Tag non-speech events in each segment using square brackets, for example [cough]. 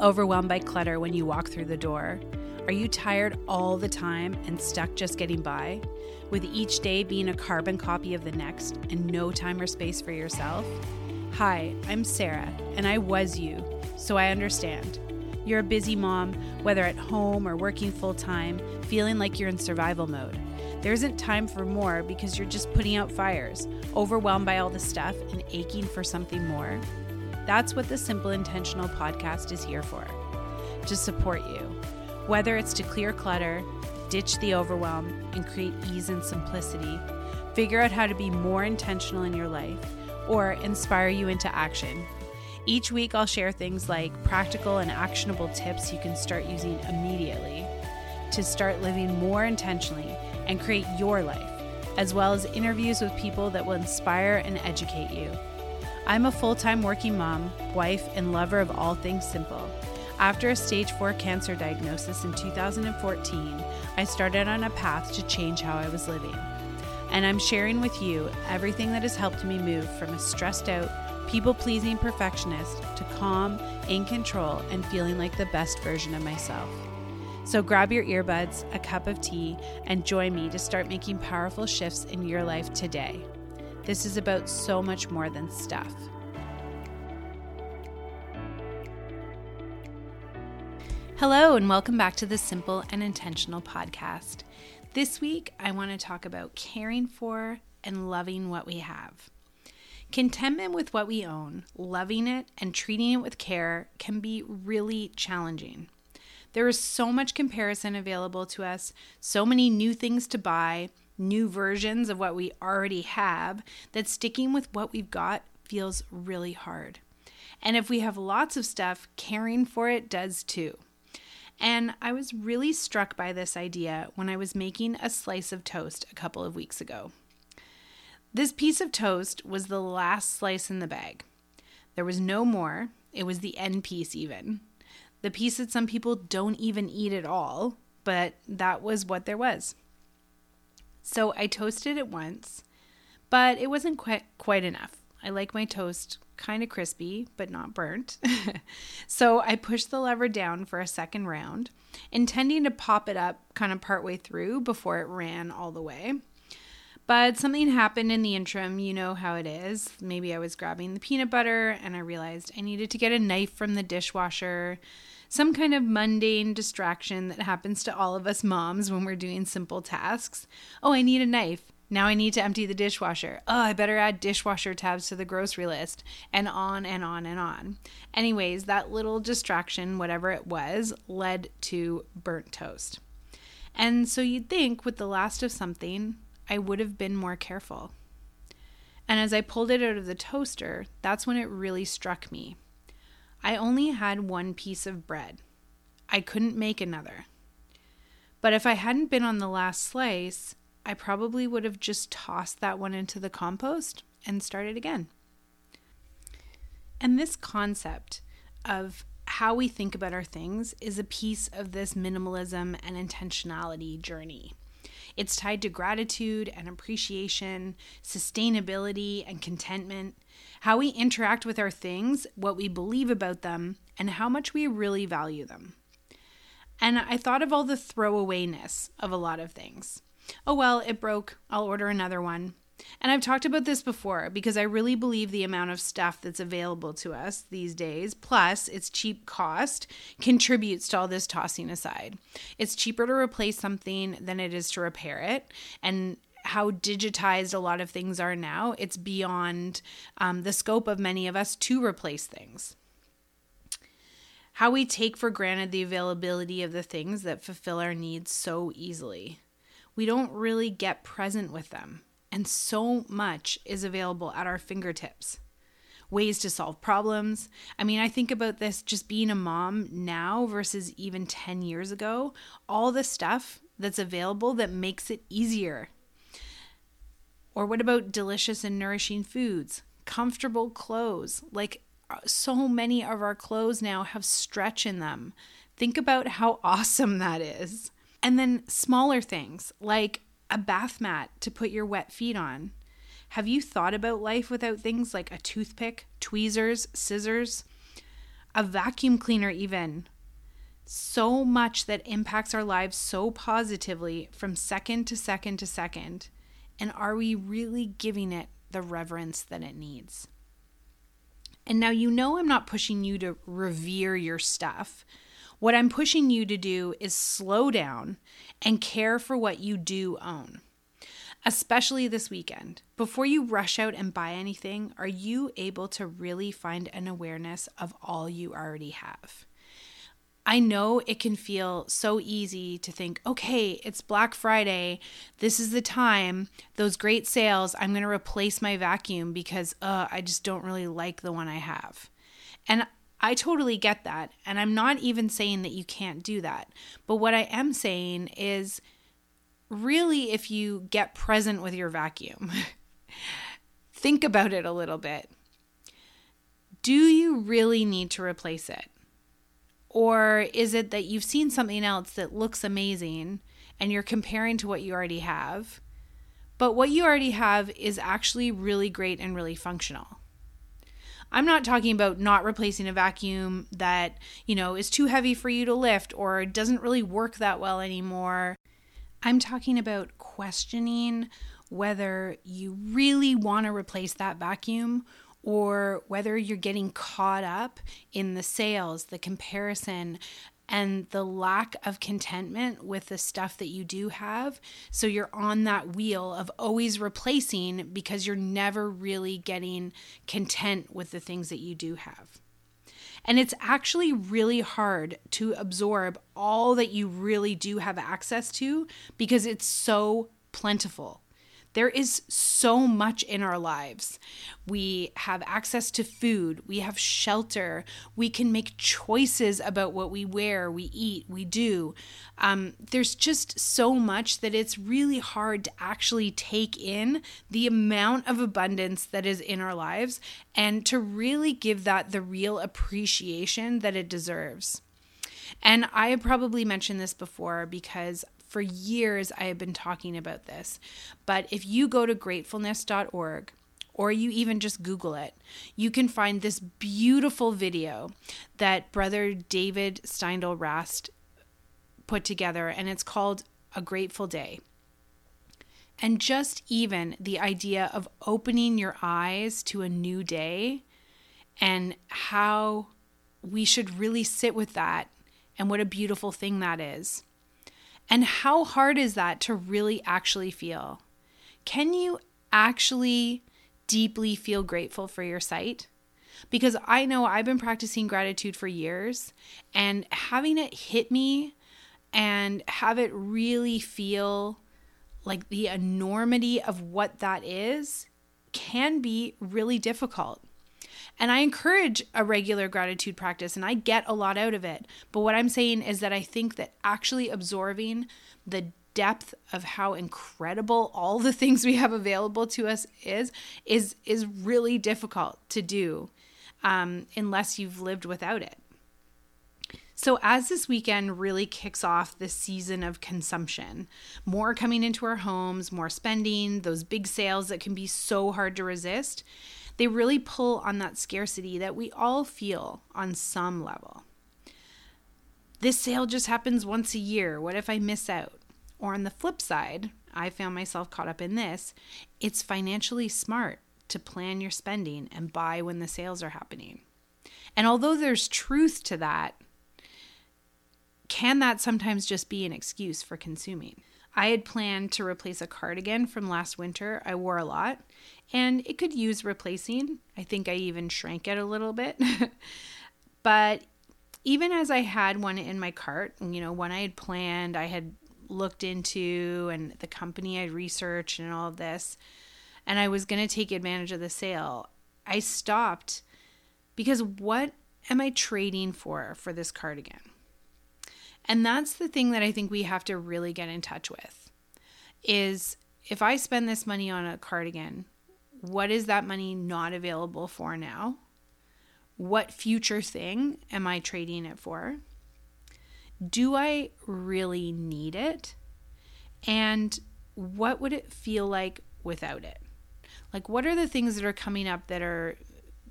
overwhelmed by clutter when you walk through the door? Are you tired all the time and stuck just getting by? With each day being a carbon copy of the next and no time or space for yourself? Hi, I'm Sarah, and I was you, so I understand. You're a busy mom, whether at home or working full time, feeling like you're in survival mode. There isn't time for more because you're just putting out fires, overwhelmed by all the stuff and aching for something more. That's what the Simple Intentional podcast is here for to support you. Whether it's to clear clutter, ditch the overwhelm, and create ease and simplicity, figure out how to be more intentional in your life, or inspire you into action. Each week, I'll share things like practical and actionable tips you can start using immediately to start living more intentionally and create your life, as well as interviews with people that will inspire and educate you. I'm a full time working mom, wife, and lover of all things simple. After a stage 4 cancer diagnosis in 2014, I started on a path to change how I was living. And I'm sharing with you everything that has helped me move from a stressed out, people pleasing perfectionist to calm, in control, and feeling like the best version of myself. So grab your earbuds, a cup of tea, and join me to start making powerful shifts in your life today. This is about so much more than stuff. Hello, and welcome back to the Simple and Intentional podcast. This week, I want to talk about caring for and loving what we have. Contentment with what we own, loving it, and treating it with care can be really challenging. There is so much comparison available to us, so many new things to buy, new versions of what we already have, that sticking with what we've got feels really hard. And if we have lots of stuff, caring for it does too. And I was really struck by this idea when I was making a slice of toast a couple of weeks ago. This piece of toast was the last slice in the bag. There was no more, it was the end piece, even. The piece that some people don't even eat at all, but that was what there was. So I toasted it once, but it wasn't quite quite enough. I like my toast kind of crispy, but not burnt. [laughs] so I pushed the lever down for a second round, intending to pop it up kind of partway through before it ran all the way. But something happened in the interim, you know how it is. Maybe I was grabbing the peanut butter and I realized I needed to get a knife from the dishwasher some kind of mundane distraction that happens to all of us moms when we're doing simple tasks. Oh, I need a knife. Now I need to empty the dishwasher. Oh, I better add dishwasher tabs to the grocery list. And on and on and on. Anyways, that little distraction, whatever it was, led to burnt toast. And so you'd think with the last of something, I would have been more careful. And as I pulled it out of the toaster, that's when it really struck me. I only had one piece of bread. I couldn't make another. But if I hadn't been on the last slice, I probably would have just tossed that one into the compost and started again. And this concept of how we think about our things is a piece of this minimalism and intentionality journey. It's tied to gratitude and appreciation, sustainability and contentment, how we interact with our things, what we believe about them, and how much we really value them. And I thought of all the throwawayness of a lot of things. Oh, well, it broke. I'll order another one. And I've talked about this before because I really believe the amount of stuff that's available to us these days, plus its cheap cost, contributes to all this tossing aside. It's cheaper to replace something than it is to repair it. And how digitized a lot of things are now, it's beyond um, the scope of many of us to replace things. How we take for granted the availability of the things that fulfill our needs so easily. We don't really get present with them, and so much is available at our fingertips ways to solve problems. I mean, I think about this just being a mom now versus even 10 years ago, all the stuff that's available that makes it easier or what about delicious and nourishing foods? Comfortable clothes. Like uh, so many of our clothes now have stretch in them. Think about how [laughs] awesome that is. And then smaller things like a bath mat to put your wet feet on. Have you thought about life without things like a toothpick, tweezers, scissors? a vacuum cleaner, even. So much that impacts our lives so positively from second to second to second. And are we really giving it the reverence that it needs? And now you know I'm not pushing you to revere your stuff. What I'm pushing you to do is slow down and care for what you do own especially this weekend. Before you rush out and buy anything, are you able to really find an awareness of all you already have? I know it can feel so easy to think, okay, it's Black Friday. This is the time, those great sales. I'm going to replace my vacuum because uh, I just don't really like the one I have. And I totally get that. And I'm not even saying that you can't do that. But what I am saying is, really, if you get present with your vacuum, [laughs] think about it a little bit. Do you really need to replace it? Or is it that you've seen something else that looks amazing and you're comparing to what you already have? But what you already have is actually really great and really functional. I'm not talking about not replacing a vacuum that, you know, is too heavy for you to lift or doesn't really work that well anymore. I'm talking about questioning whether you really want to replace that vacuum or whether you're getting caught up in the sales, the comparison, and the lack of contentment with the stuff that you do have. So you're on that wheel of always replacing because you're never really getting content with the things that you do have. And it's actually really hard to absorb all that you really do have access to because it's so plentiful. There is so much in our lives. We have access to food, we have shelter, we can make choices about what we wear, we eat, we do. Um, there's just so much that it's really hard to actually take in the amount of abundance that is in our lives and to really give that the real appreciation that it deserves. And I probably mentioned this before because for years I have been talking about this. But if you go to gratefulness.org, or you even just Google it, you can find this beautiful video that Brother David Steindl Rast put together, and it's called A Grateful Day. And just even the idea of opening your eyes to a new day and how we should really sit with that and what a beautiful thing that is. And how hard is that to really actually feel? Can you actually deeply feel grateful for your sight? Because I know I've been practicing gratitude for years and having it hit me and have it really feel like the enormity of what that is can be really difficult. And I encourage a regular gratitude practice and I get a lot out of it. But what I'm saying is that I think that actually absorbing the depth of how incredible all the [laughs] things we have available to us is is is really difficult to do um, unless you've lived without it. So, as this weekend really kicks off this season of consumption, more coming into our homes, more spending, those big sales that can be so hard to resist, they really pull on that scarcity that we all feel on some level. This sale just happens once a year. What if I miss out? Or on the flip side, I found myself caught up in this. It's financially smart to plan your spending and buy when the sales are happening. And although there's truth to that, can that sometimes just be an excuse for consuming? I had planned to replace a cardigan from last winter I wore a lot, and it could use replacing. I think I even shrank it a little bit. [laughs] but even as I had one in my cart, you know, one I had planned, I had looked into, and the company I'd researched and all of this, and I was going to take advantage of the sale, I stopped because what am I trading for for this cardigan? And that's the thing that I think we have to really get in touch with is if I spend this money on a cardigan, what is that money not available for now? What future thing am I trading it for? Do I really need it? And what would it feel like without it? Like, what are the things that are coming up that are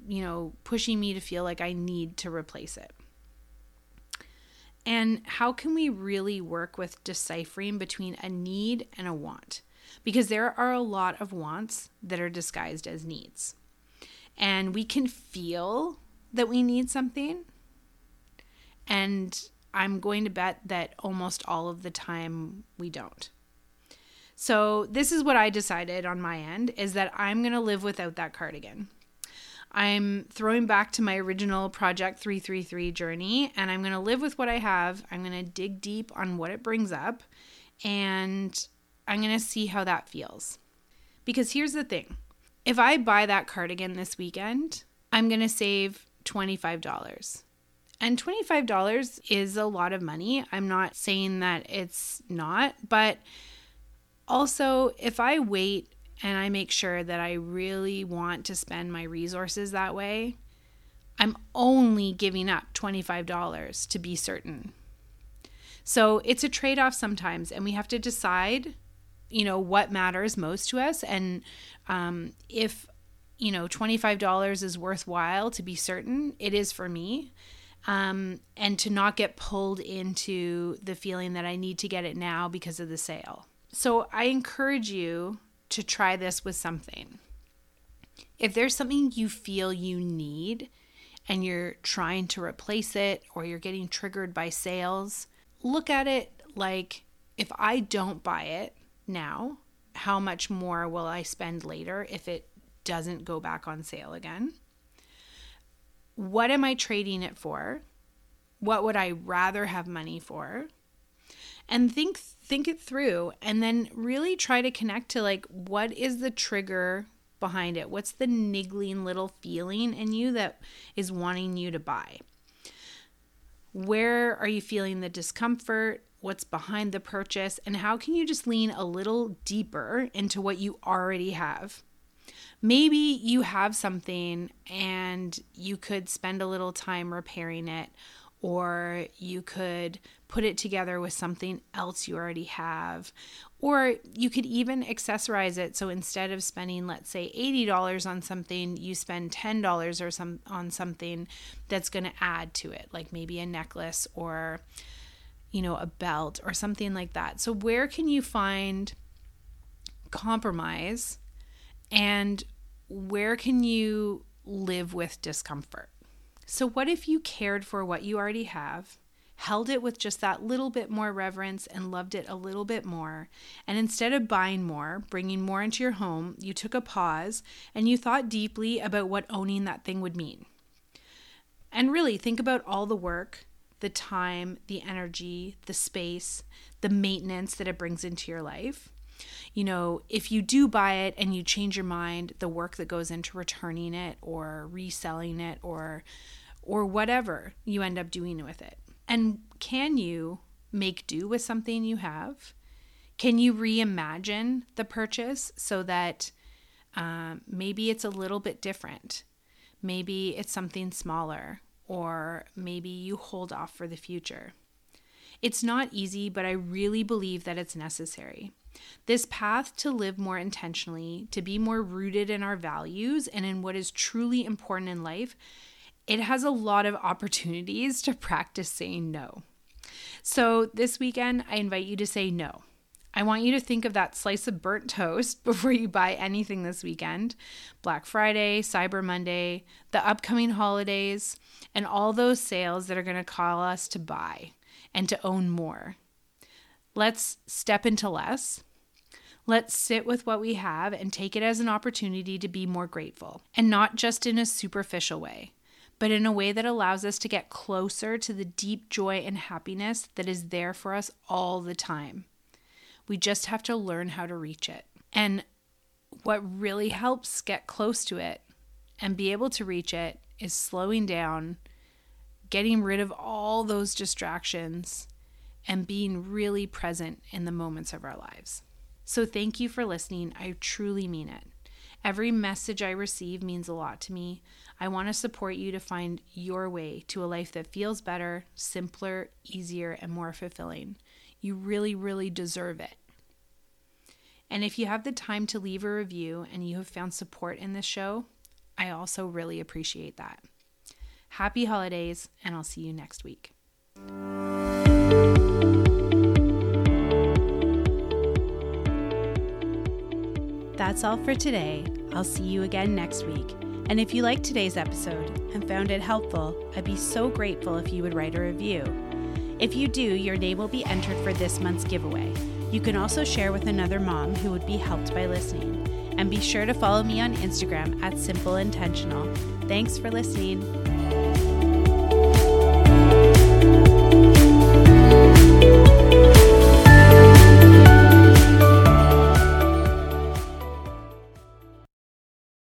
you know, pushing me to feel like I need to replace it. And how can we really work with deciphering between a need and a want? Because there are a lot of wants that are disguised as needs. And we can feel that we need something. And I'm going to bet that almost all of the time we don't. So, this is what I decided on my end is that I'm going to live without that cardigan. I'm throwing back to my original Project 333 journey and I'm going to live with what I have. I'm going to dig deep on what it brings up and I'm going to see how that feels. Because here's the thing if I buy that cardigan this weekend, I'm going to save $25. And $25 is a lot of money. I'm not saying that it's not, but also, if I wait and I make sure that I really want to spend my resources that way, I'm only giving up $25 to be certain. So it's a trade off sometimes, and we have to decide, you know, what matters most to us. And um, if, you know, $25 is worthwhile to be certain, it is for me. Um, and to not get pulled into the feeling that I need to get it now because of the sale. So I encourage you to try this with something. If there's something you feel you need and you're trying to replace it or you're getting triggered by sales, look at it like if I don't buy it now, how much more will I spend later if it doesn't go back on sale again? What am I trading it for? What would I rather have money for? And think think it through and then really try to connect to like what is the trigger behind it? What's the niggling little feeling in you that is wanting you to buy? Where are you feeling the discomfort? What's behind the purchase? And how can you just lean a little deeper into what you already have? Maybe you have something and you could spend a little time repairing it or you could put it together with something else you already have. Or you could even accessorize it. So instead of spending, let's say, $80 on something, you spend $10 or some on something that's going to add to it, like maybe a necklace or you know, a belt or something like that. So where can you find compromise and where can you live with discomfort? So what if you cared for what you already have? held it with just that little bit more reverence and loved it a little bit more. And instead of buying more, bringing more into your home, you took a pause and you thought deeply about what owning that thing would mean. And really think about all the work, the time, the energy, the space, the maintenance that it brings into your life. You know, if you do buy it and you change your mind, the work that goes into returning it or reselling it or or whatever you end up doing with it. And can you make do with something you have? Can you reimagine the purchase so that um, maybe it's a little bit different? Maybe it's something smaller, or maybe you hold off for the future. It's not easy, but I really believe that it's necessary. This path to live more intentionally, to be more rooted in our values and in what is truly important in life, it has a lot of opportunities to practice saying no. So, this weekend, I invite you to say no. I want you to think of that slice of burnt toast [laughs] before you buy anything this weekend Black Friday, Cyber Monday, the upcoming holidays, and all those sales that are going to call us to buy and to own more. Let's step into less. Let's sit with what we have and take it as an opportunity to be more grateful, and not just in a superficial way but in a way that allows us to get closer to the deep joy and happiness that is there for us all the time. We just have to learn how to reach it. And what really helps get close to it and be able to reach it is slowing down, getting rid of all those distractions, and being really present in the moments of our lives. So, thank you for listening. I truly mean it. Every message I receive means a lot to me. I want to support you to find your way to a life that feels better, simpler, easier, and more fulfilling. You really, really deserve it. And if you have the time to leave a review and you have found support in this show, I also really appreciate that. Happy holidays, and I'll see you next week. That's all for today. I'll see you again next week. And if you liked today's episode and found it helpful, I'd be so grateful if you would write a review. If you do, your name will be entered for this month's giveaway. You can also share with another mom who would be helped by listening. And be sure to follow me on Instagram at Simple Intentional. Thanks for listening.